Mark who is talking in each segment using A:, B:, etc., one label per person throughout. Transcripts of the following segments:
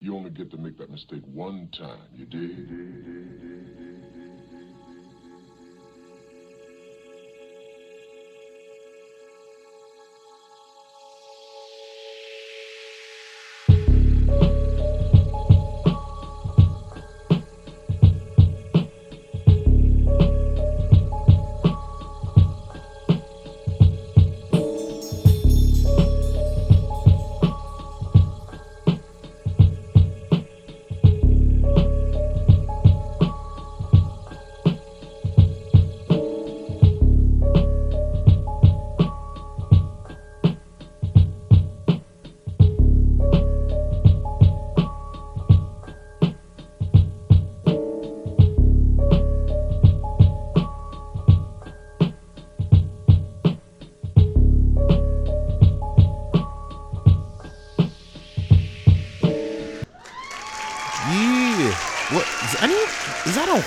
A: You only get to make that mistake one time, you dig?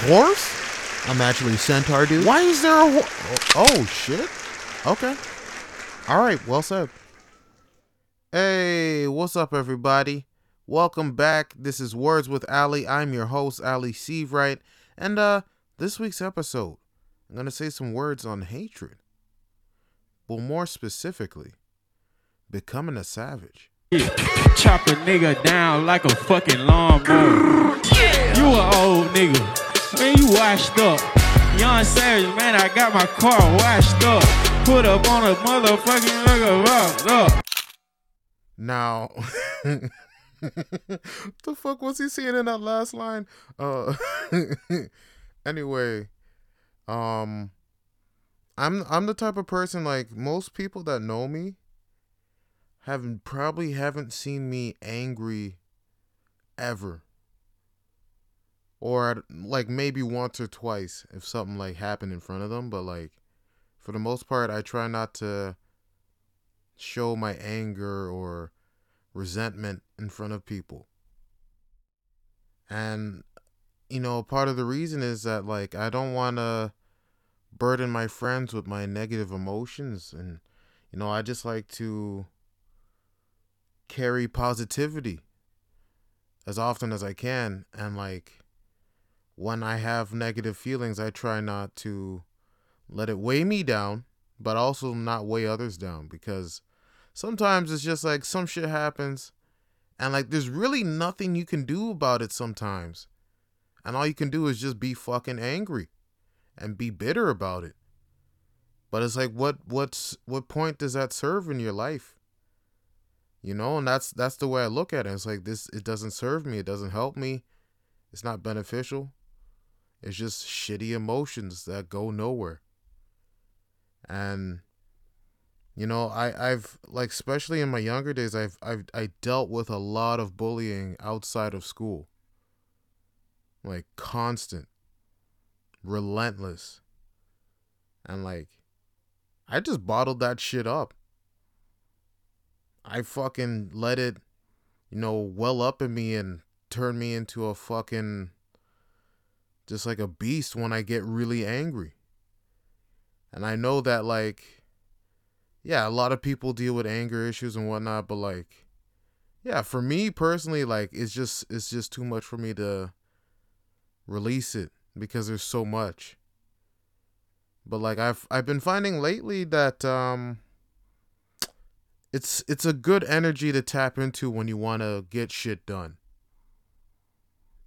B: Horse?
C: I'm actually a centaur, dude.
B: Why is there a horse? Oh shit. Okay. All right. Well said. Hey, what's up, everybody? Welcome back. This is Words with Ali. I'm your host, Ali Seavright, and uh, this week's episode, I'm gonna say some words on hatred. Well, more specifically, becoming a savage.
D: Chop a nigga down like a fucking lawnmower. You an old nigga. Man, you washed up. Young Savage, man, I got my car washed up. Put up on a motherfucking nigga rock up.
B: Now, the fuck was he saying in that last line? Uh, anyway, um, I'm I'm the type of person like most people that know me haven't probably haven't seen me angry ever, or like maybe once or twice if something like happened in front of them. But like for the most part, I try not to show my anger or resentment in front of people. And you know, part of the reason is that like I don't want to burden my friends with my negative emotions and you know, I just like to carry positivity as often as I can and like when I have negative feelings, I try not to let it weigh me down, but also not weigh others down because sometimes it's just like some shit happens and like there's really nothing you can do about it sometimes. And all you can do is just be fucking angry and be bitter about it. But it's like what what's what point does that serve in your life? You know, and that's that's the way I look at it. It's like this it doesn't serve me, it doesn't help me. It's not beneficial. It's just shitty emotions that go nowhere. And you know, I I've like especially in my younger days I've I've I dealt with a lot of bullying outside of school. Like constant, relentless. And like I just bottled that shit up. I fucking let it, you know, well up in me and turn me into a fucking just like a beast when I get really angry. And I know that like yeah, a lot of people deal with anger issues and whatnot, but like yeah, for me personally, like it's just it's just too much for me to release it because there's so much. But like I've I've been finding lately that um it's it's a good energy to tap into when you want to get shit done.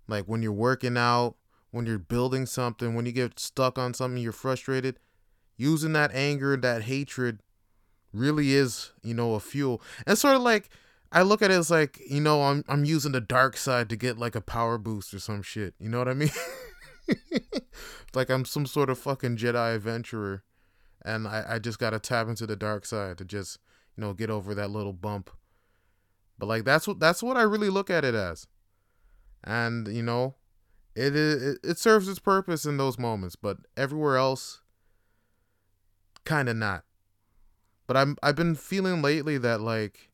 B: Like when you're working out, when you're building something, when you get stuck on something, you're frustrated, using that anger, that hatred really is, you know, a fuel. And sort of like I look at it as like, you know, I'm I'm using the dark side to get like a power boost or some shit. You know what I mean? like I'm some sort of fucking Jedi adventurer and I, I just gotta tap into the dark side to just, you know, get over that little bump. But like that's what that's what I really look at it as. And, you know, it it, it serves its purpose in those moments, but everywhere else kinda not. But I'm I've been feeling lately that like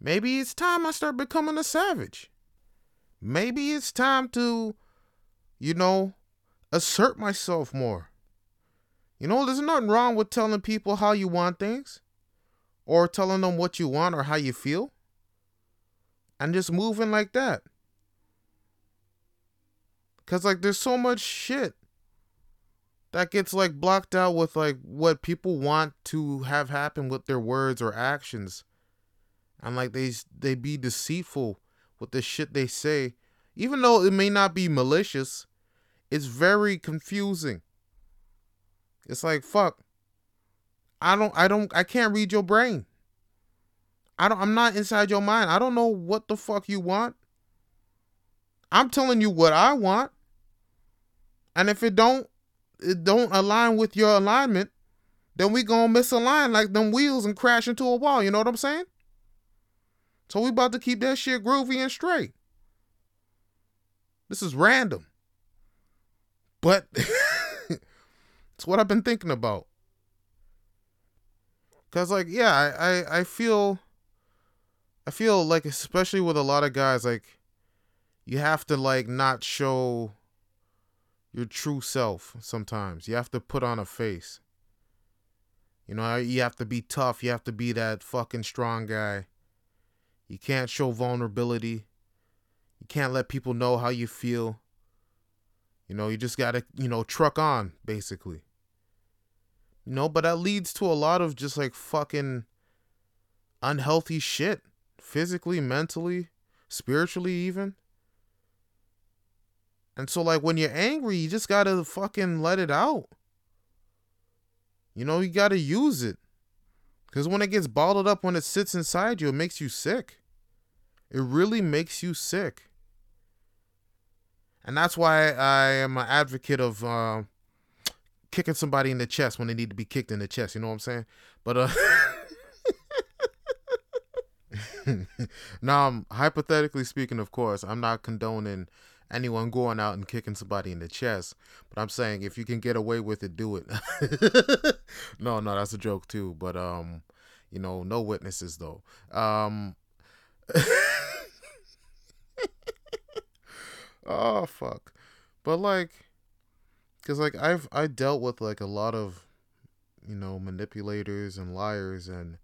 B: maybe it's time I start becoming a savage. Maybe it's time to, you know, assert myself more. You know, there's nothing wrong with telling people how you want things or telling them what you want or how you feel. and just moving like that. Cause like there's so much shit that gets like blocked out with like what people want to have happen with their words or actions. And like they they be deceitful with the shit they say. Even though it may not be malicious, it's very confusing. It's like fuck. I don't I don't I can't read your brain. I don't I'm not inside your mind. I don't know what the fuck you want. I'm telling you what I want. And if it don't it don't align with your alignment, then we gonna misalign like them wheels and crash into a wall. You know what I'm saying? So we about to keep that shit groovy and straight. This is random. But it's what I've been thinking about. Cause like, yeah, I, I, I feel I feel like especially with a lot of guys, like you have to like not show your true self sometimes. You have to put on a face. You know, you have to be tough. You have to be that fucking strong guy. You can't show vulnerability. You can't let people know how you feel. You know, you just gotta, you know, truck on, basically. You know, but that leads to a lot of just like fucking unhealthy shit. Physically, mentally, spiritually, even. And so, like, when you're angry, you just gotta fucking let it out. You know, you gotta use it. Because when it gets bottled up, when it sits inside you, it makes you sick. It really makes you sick. And that's why I am an advocate of uh, kicking somebody in the chest when they need to be kicked in the chest. You know what I'm saying? But, uh,. now, hypothetically speaking, of course, I'm not condoning anyone going out and kicking somebody in the chest. But I'm saying if you can get away with it, do it. no, no, that's a joke too. But um, you know, no witnesses though. Um Oh fuck. But like cuz like I've I dealt with like a lot of you know, manipulators and liars and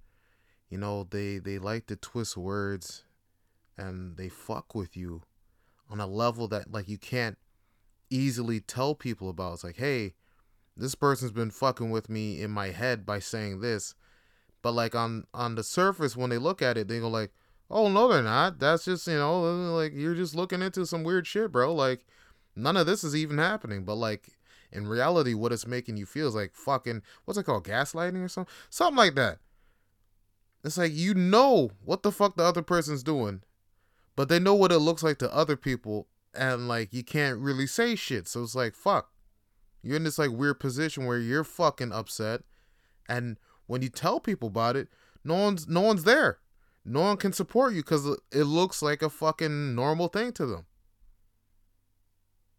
B: you know, they they like to twist words and they fuck with you on a level that like you can't easily tell people about. It's like, hey, this person's been fucking with me in my head by saying this. But like on on the surface when they look at it, they go like, "Oh no, they're not. That's just, you know, like you're just looking into some weird shit, bro. Like none of this is even happening." But like in reality, what it's making you feel is like fucking what's it called? Gaslighting or something? Something like that. It's like you know what the fuck the other person's doing but they know what it looks like to other people and like you can't really say shit. So it's like fuck. You're in this like weird position where you're fucking upset and when you tell people about it no one's no one's there. No one can support you because it looks like a fucking normal thing to them.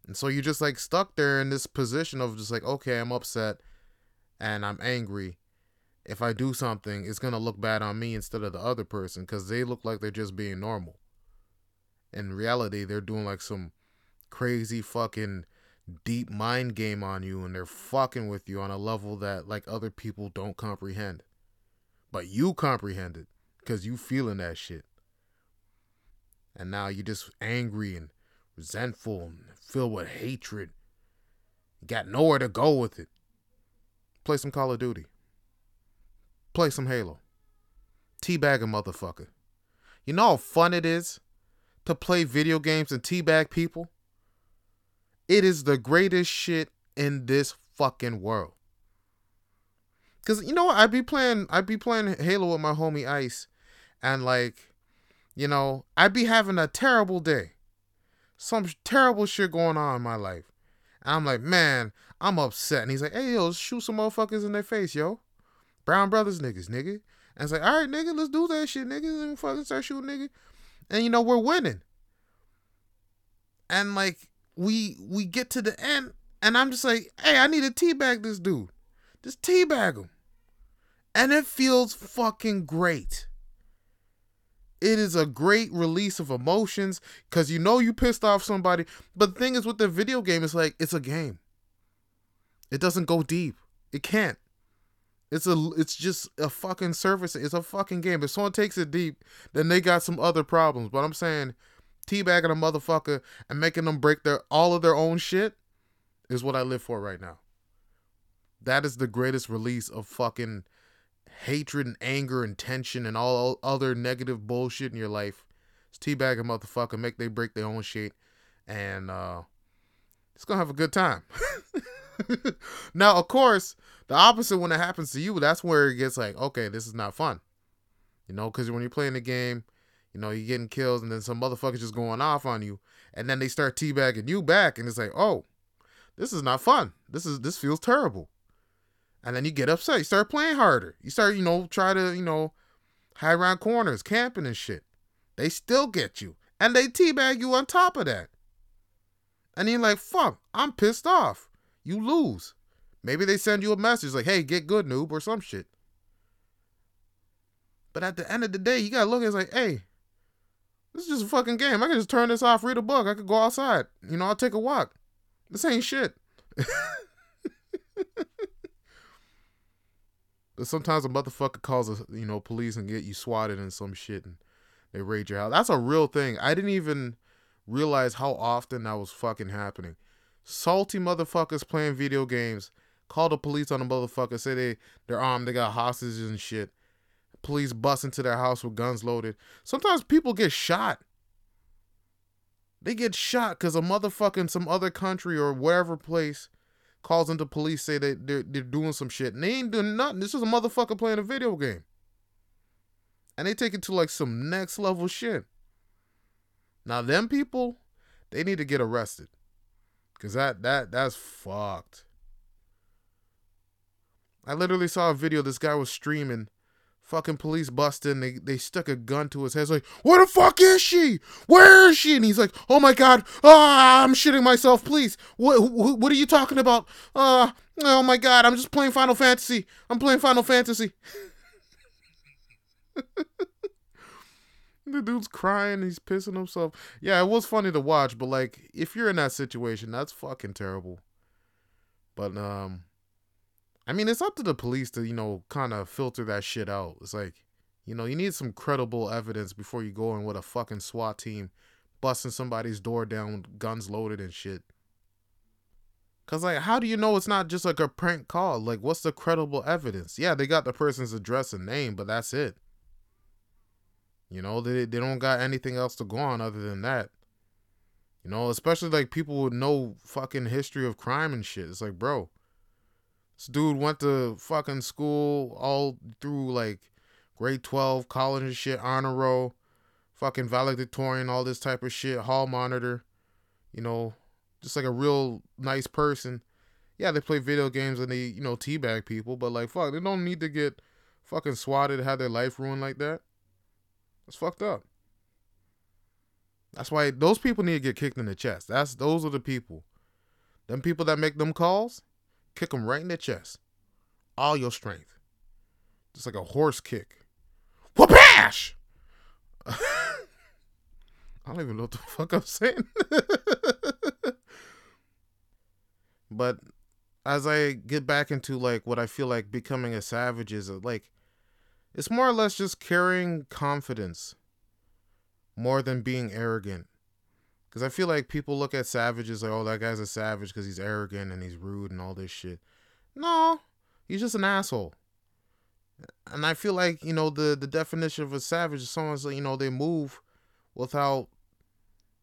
B: And so you're just like stuck there in this position of just like okay i'm upset and i'm angry. If i do something it's gonna look bad on me instead of the other person because they look like they're just being normal in reality they're doing like some crazy fucking deep mind game on you and they're fucking with you on a level that like other people don't comprehend. But you comprehend it because you feeling that shit. And now you're just angry and resentful and filled with hatred. You got nowhere to go with it. Play some call of duty. Play some halo. Teabag a motherfucker. You know how fun it is to play video games and teabag people, it is the greatest shit in this fucking world. Cause you know what? I'd be playing I'd be playing Halo with my homie Ice and like, you know, I'd be having a terrible day. Some terrible shit going on in my life. And I'm like, man, I'm upset. And he's like, hey yo, shoot some motherfuckers in their face, yo. Brown Brothers niggas, nigga. And it's like, all right, nigga, let's do that shit, nigga. And fucking start shooting, nigga and you know we're winning. And like we we get to the end and i'm just like hey i need to teabag this dude. Just teabag him. And it feels fucking great. It is a great release of emotions because you know you pissed off somebody. But the thing is with the video game it's like it's a game. It doesn't go deep. It can't It's a it's just a fucking service. It's a fucking game. If someone takes it deep, then they got some other problems. But I'm saying teabagging a motherfucker and making them break their all of their own shit is what I live for right now. That is the greatest release of fucking hatred and anger and tension and all other negative bullshit in your life. It's teabag a motherfucker, make they break their own shit, and uh it's gonna have a good time. now, of course, the opposite when it happens to you, that's where it gets like, okay, this is not fun. You know, because when you're playing the game, you know, you're getting kills, and then some motherfuckers just going off on you, and then they start teabagging you back, and it's like, oh, this is not fun. This is this feels terrible. And then you get upset. You start playing harder. You start, you know, try to, you know, hide around corners, camping and shit. They still get you. And they teabag you on top of that. And you're like, fuck, I'm pissed off. You lose. Maybe they send you a message like, hey, get good, noob, or some shit. But at the end of the day, you gotta look at it like, hey, this is just a fucking game. I can just turn this off, read a book. I could go outside. You know, I'll take a walk. This ain't shit. but sometimes a motherfucker calls a you know police and get you swatted and some shit and they raid your house. That's a real thing. I didn't even realize how often that was fucking happening. Salty motherfuckers playing video games call the police on the motherfucker, say they they're armed, they got hostages and shit. Police bust into their house with guns loaded. Sometimes people get shot. They get shot because a motherfucker in some other country or wherever place calls into police, say they, they're, they're doing some shit. And they ain't doing nothing. This is a motherfucker playing a video game. And they take it to like some next level shit. Now, them people, they need to get arrested. Cause that that that's fucked. I literally saw a video. This guy was streaming. Fucking police busting. They they stuck a gun to his head. It's like, where the fuck is she? Where is she? And he's like, oh my god, ah, I'm shitting myself. Please, what what are you talking about? Uh, oh my god, I'm just playing Final Fantasy. I'm playing Final Fantasy. the dude's crying, he's pissing himself. Yeah, it was funny to watch, but like if you're in that situation, that's fucking terrible. But um I mean, it's up to the police to, you know, kind of filter that shit out. It's like, you know, you need some credible evidence before you go in with a fucking SWAT team busting somebody's door down with guns loaded and shit. Cause like, how do you know it's not just like a prank call? Like, what's the credible evidence? Yeah, they got the person's address and name, but that's it. You know, they they don't got anything else to go on other than that. You know, especially like people with no fucking history of crime and shit. It's like, bro, this dude went to fucking school all through like grade 12, college and shit, honor roll, fucking valedictorian, all this type of shit, hall monitor, you know, just like a real nice person. Yeah, they play video games and they, you know, teabag people, but like, fuck, they don't need to get fucking swatted, have their life ruined like that. That's fucked up. That's why those people need to get kicked in the chest. That's those are the people. Them people that make them calls, kick them right in the chest. All your strength. Just like a horse kick. Whoopash! I don't even know what the fuck I'm saying. but as I get back into like what I feel like becoming a savage is uh, like it's more or less just carrying confidence more than being arrogant. Because I feel like people look at savages like, oh, that guy's a savage because he's arrogant and he's rude and all this shit. No, he's just an asshole. And I feel like, you know, the, the definition of a savage is someone's, like, you know, they move without,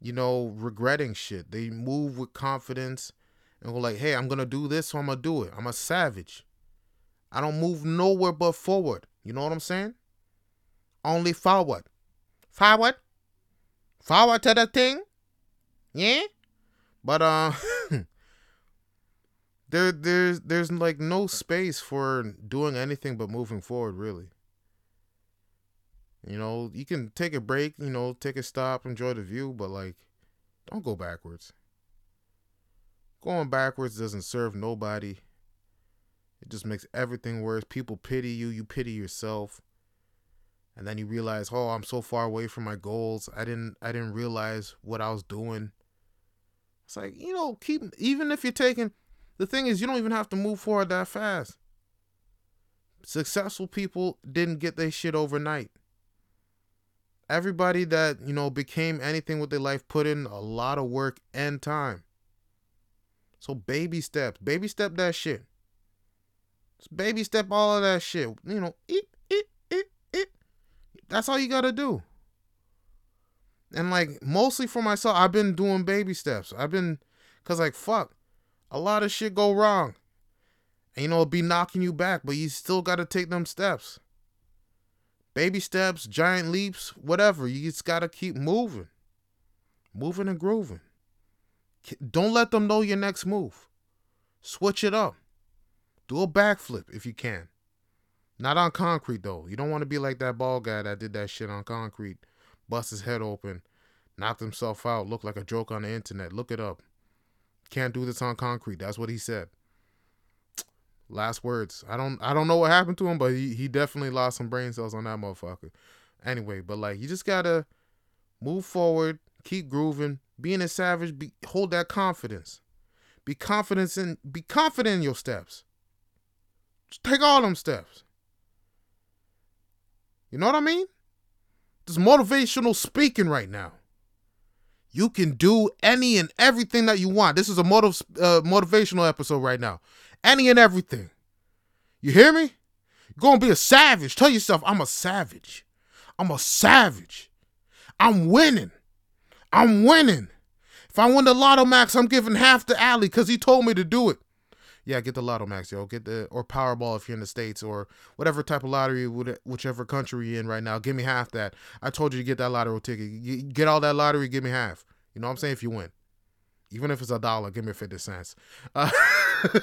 B: you know, regretting shit. They move with confidence and go like, hey, I'm to do this, so I'm to do it. I'm a savage. I don't move nowhere but forward. You know what I'm saying? Only forward. Forward. Forward to the thing. Yeah? But uh there there's there's like no space for doing anything but moving forward really. You know, you can take a break, you know, take a stop, enjoy the view, but like don't go backwards. Going backwards doesn't serve nobody. It just makes everything worse. People pity you, you pity yourself. And then you realize, "Oh, I'm so far away from my goals. I didn't I didn't realize what I was doing." It's like, you know, keep even if you're taking the thing is you don't even have to move forward that fast. Successful people didn't get their shit overnight. Everybody that, you know, became anything with their life put in a lot of work and time. So baby steps, baby step that shit. Just baby step all of that shit. You know, eat, eat, eat, eat. That's all you gotta do. And like mostly for myself, I've been doing baby steps. I've been, cause like fuck, a lot of shit go wrong. And you know, it'll be knocking you back, but you still gotta take them steps. Baby steps, giant leaps, whatever. You just gotta keep moving. Moving and grooving. Don't let them know your next move. Switch it up. Do a backflip if you can. Not on concrete though. You don't want to be like that ball guy that did that shit on concrete. Bust his head open, knocked himself out, looked like a joke on the internet. Look it up. Can't do this on concrete. That's what he said. Last words. I don't I don't know what happened to him, but he, he definitely lost some brain cells on that motherfucker. Anyway, but like you just gotta move forward, keep grooving, being a savage, be, hold that confidence. Be confident in be confident in your steps. Just take all them steps. You know what I mean? This motivational speaking right now. You can do any and everything that you want. This is a motiv- uh, motivational episode right now. Any and everything. You hear me? You're gonna be a savage. Tell yourself, I'm a savage. I'm a savage. I'm winning. I'm winning. If I win the Lotto Max, I'm giving half to Ali because he told me to do it. Yeah, get the Lotto Max, yo. Get the or Powerball if you're in the states or whatever type of lottery, whichever country you're in right now. Give me half that. I told you to get that lottery ticket. Get all that lottery, give me half. You know what I'm saying? If you win, even if it's a dollar, give me fifty cents. Uh,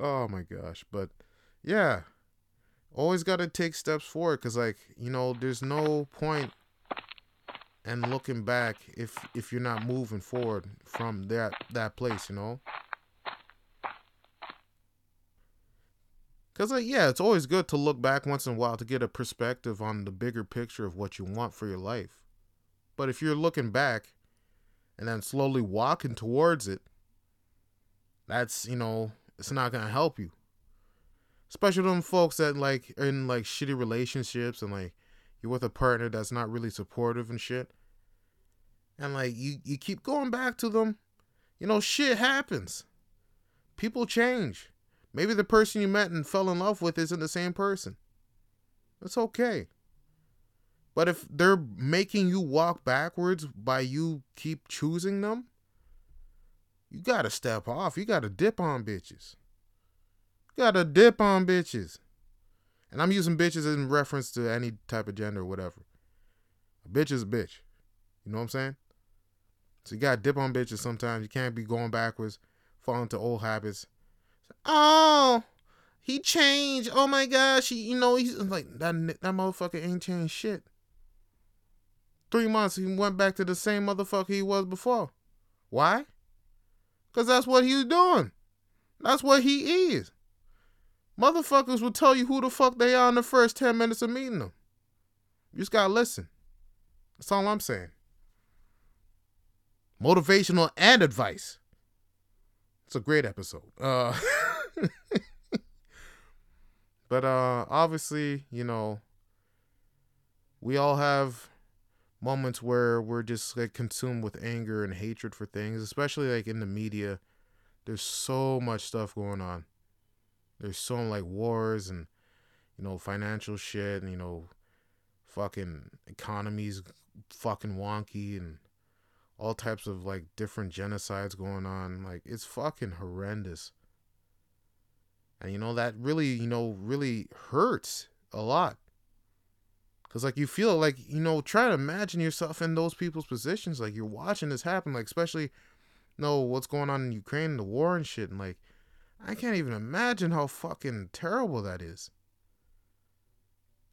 B: oh my gosh, but yeah, always got to take steps forward because like you know, there's no point and looking back if if you're not moving forward from that that place you know? Because like yeah it's always good to look back once in a while to get a perspective on the bigger picture of what you want for your life. But if you're looking back and then slowly walking towards it that's you know it's not gonna help you. Especially them folks that like are in like shitty relationships and like you're with a partner that's not really supportive and shit. And like you you keep going back to them. You know shit happens. People change. Maybe the person you met and fell in love with isn't the same person. It's okay. But if they're making you walk backwards by you keep choosing them you gotta step off. You gotta dip on bitches. You gotta dip on bitches and i'm using bitches in reference to any type of gender or whatever a bitch is a bitch you know what i'm saying so you gotta dip on bitches sometimes. You can't be going backwards, falling to old habits. Oh, he changed. Oh my gosh, he, you know he's like that. That motherfucker ain't changed shit. Three months, he went back to the same motherfucker he was before. Why? Cause that's what he was doing. That's what he is. Motherfuckers will tell you who the fuck they are in the first ten minutes of meeting them. You just gotta listen. That's all I'm saying motivational and advice. It's a great episode. Uh, but uh, obviously, you know, we all have moments where we're just like consumed with anger and hatred for things, especially like in the media. There's so much stuff going on. There's so like wars and you know financial shit and you know fucking economies fucking wonky and all types of like different genocides going on. Like it's fucking horrendous. And you know that really, you know, really hurts a lot. Cause like you feel like, you know, try to imagine yourself in those people's positions. Like you're watching this happen, like especially you know what's going on in Ukraine, the war and shit, and like I can't even imagine how fucking terrible that is.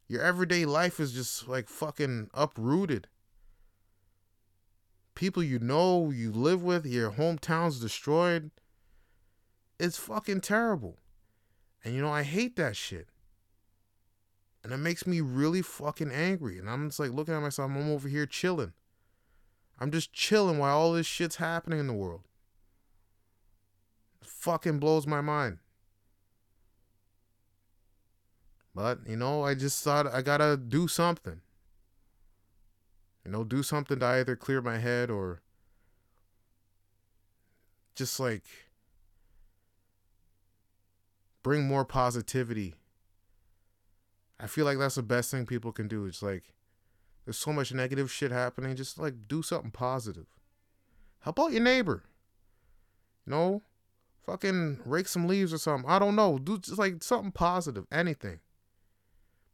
B: Your everyday life is just like fucking uprooted people you know, you live with, your hometown's destroyed. It's fucking terrible. And you know, I hate that shit. And it makes me really fucking angry. And I'm just like looking at myself, I'm over here chilling. I'm just chilling while all this shit's happening in the world. Fucking blows my mind. But, you know, I just thought I gotta do something. You know, do something to either clear my head or just like bring more positivity. I feel like that's the best thing people can do. It's like there's so much negative shit happening. Just like do something positive. Help out your neighbor. You know, fucking rake some leaves or something. I don't know. Do just like something positive. Anything.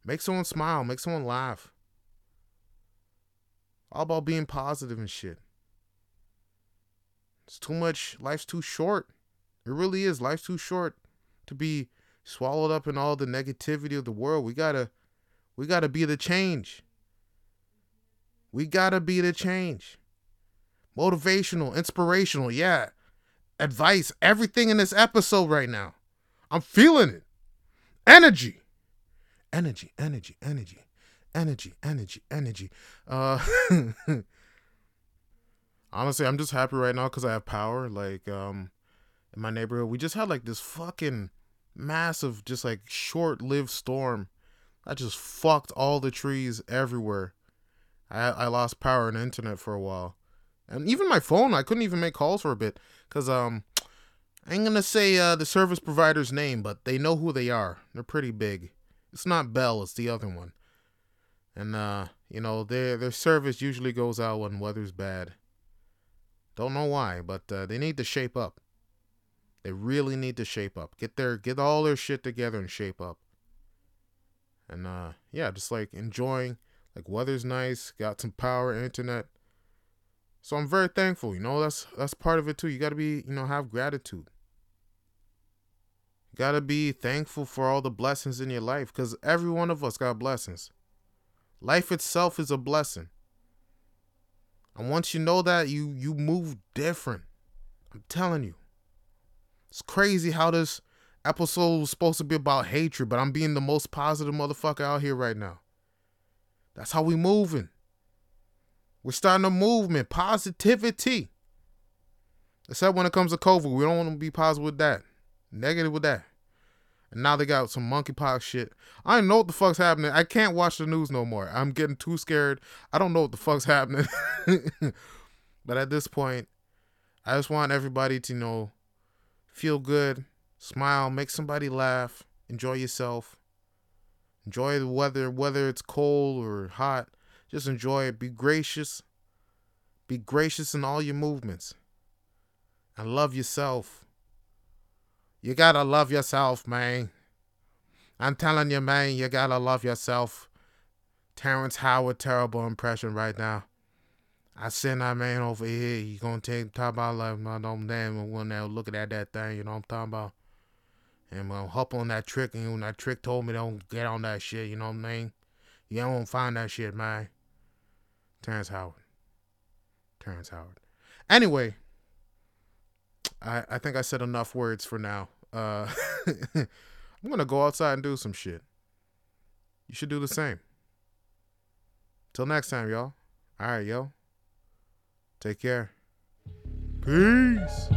B: Make someone smile. Make someone laugh. All about being positive and shit. It's too much. Life's too short. It really is. Life's too short to be swallowed up in all the negativity of the world. We gotta, we gotta be the change. We gotta be the change. Motivational, inspirational, yeah. Advice, everything in this episode right now. I'm feeling it. Energy. Energy, energy, energy, energy, energy, energy. Uh honestly, I'm just happy right now because I have power. Like, um, in my neighborhood, we just had like this fucking massive, just like short lived storm that just fucked all the trees everywhere. I I lost power and internet for a while, and even my phone. I couldn't even make calls for a bit because um, I ain't gonna say uh, the service provider's name, but they know who they are. They're pretty big. It's not Bell, it's the other one. And uh, you know, their their service usually goes out when weather's bad. Don't know why, but uh, they need to shape up. They really need to shape up. Get their get all their shit together and shape up. And uh yeah, just like enjoying like weather's nice, got some power, internet. So I'm very thankful, you know, that's that's part of it too. You got to be, you know, have gratitude. You got to be thankful for all the blessings in your life cuz every one of us got blessings. Life itself is a blessing. And once you know that, you you move different. I'm telling you. It's crazy how this episode was supposed to be about hatred, but I'm being the most positive motherfucker out here right now. That's how we moving. We're starting a movement, positivity. Except when it comes to COVID, we don't want to be positive with that, negative with that. And now they got some monkeypox shit. I don't know what the fuck's happening. I can't watch the news no more. I'm getting too scared. I don't know what the fuck's happening. but at this point, I just want everybody to you know feel good, smile, make somebody laugh, enjoy yourself. Enjoy the weather, whether it's cold or hot. Just enjoy it. Be gracious. Be gracious in all your movements. And love yourself. You gotta love yourself, man. I'm telling you, man, you gotta love yourself. Terrence Howard, terrible impression right now. I send that man over here. He gonna take talk about like my dumb damn when they looking at that thing, you know what I'm talking about? And gonna hop on that trick and when that trick told me don't get on that shit, you know what I mean? You don't find that shit, man. Terrence Howard. Terrence Howard. Anyway, I I think I said enough words for now. Uh I'm gonna go outside and do some shit. You should do the same. Till next time, y'all. Alright, yo. Take care. Peace.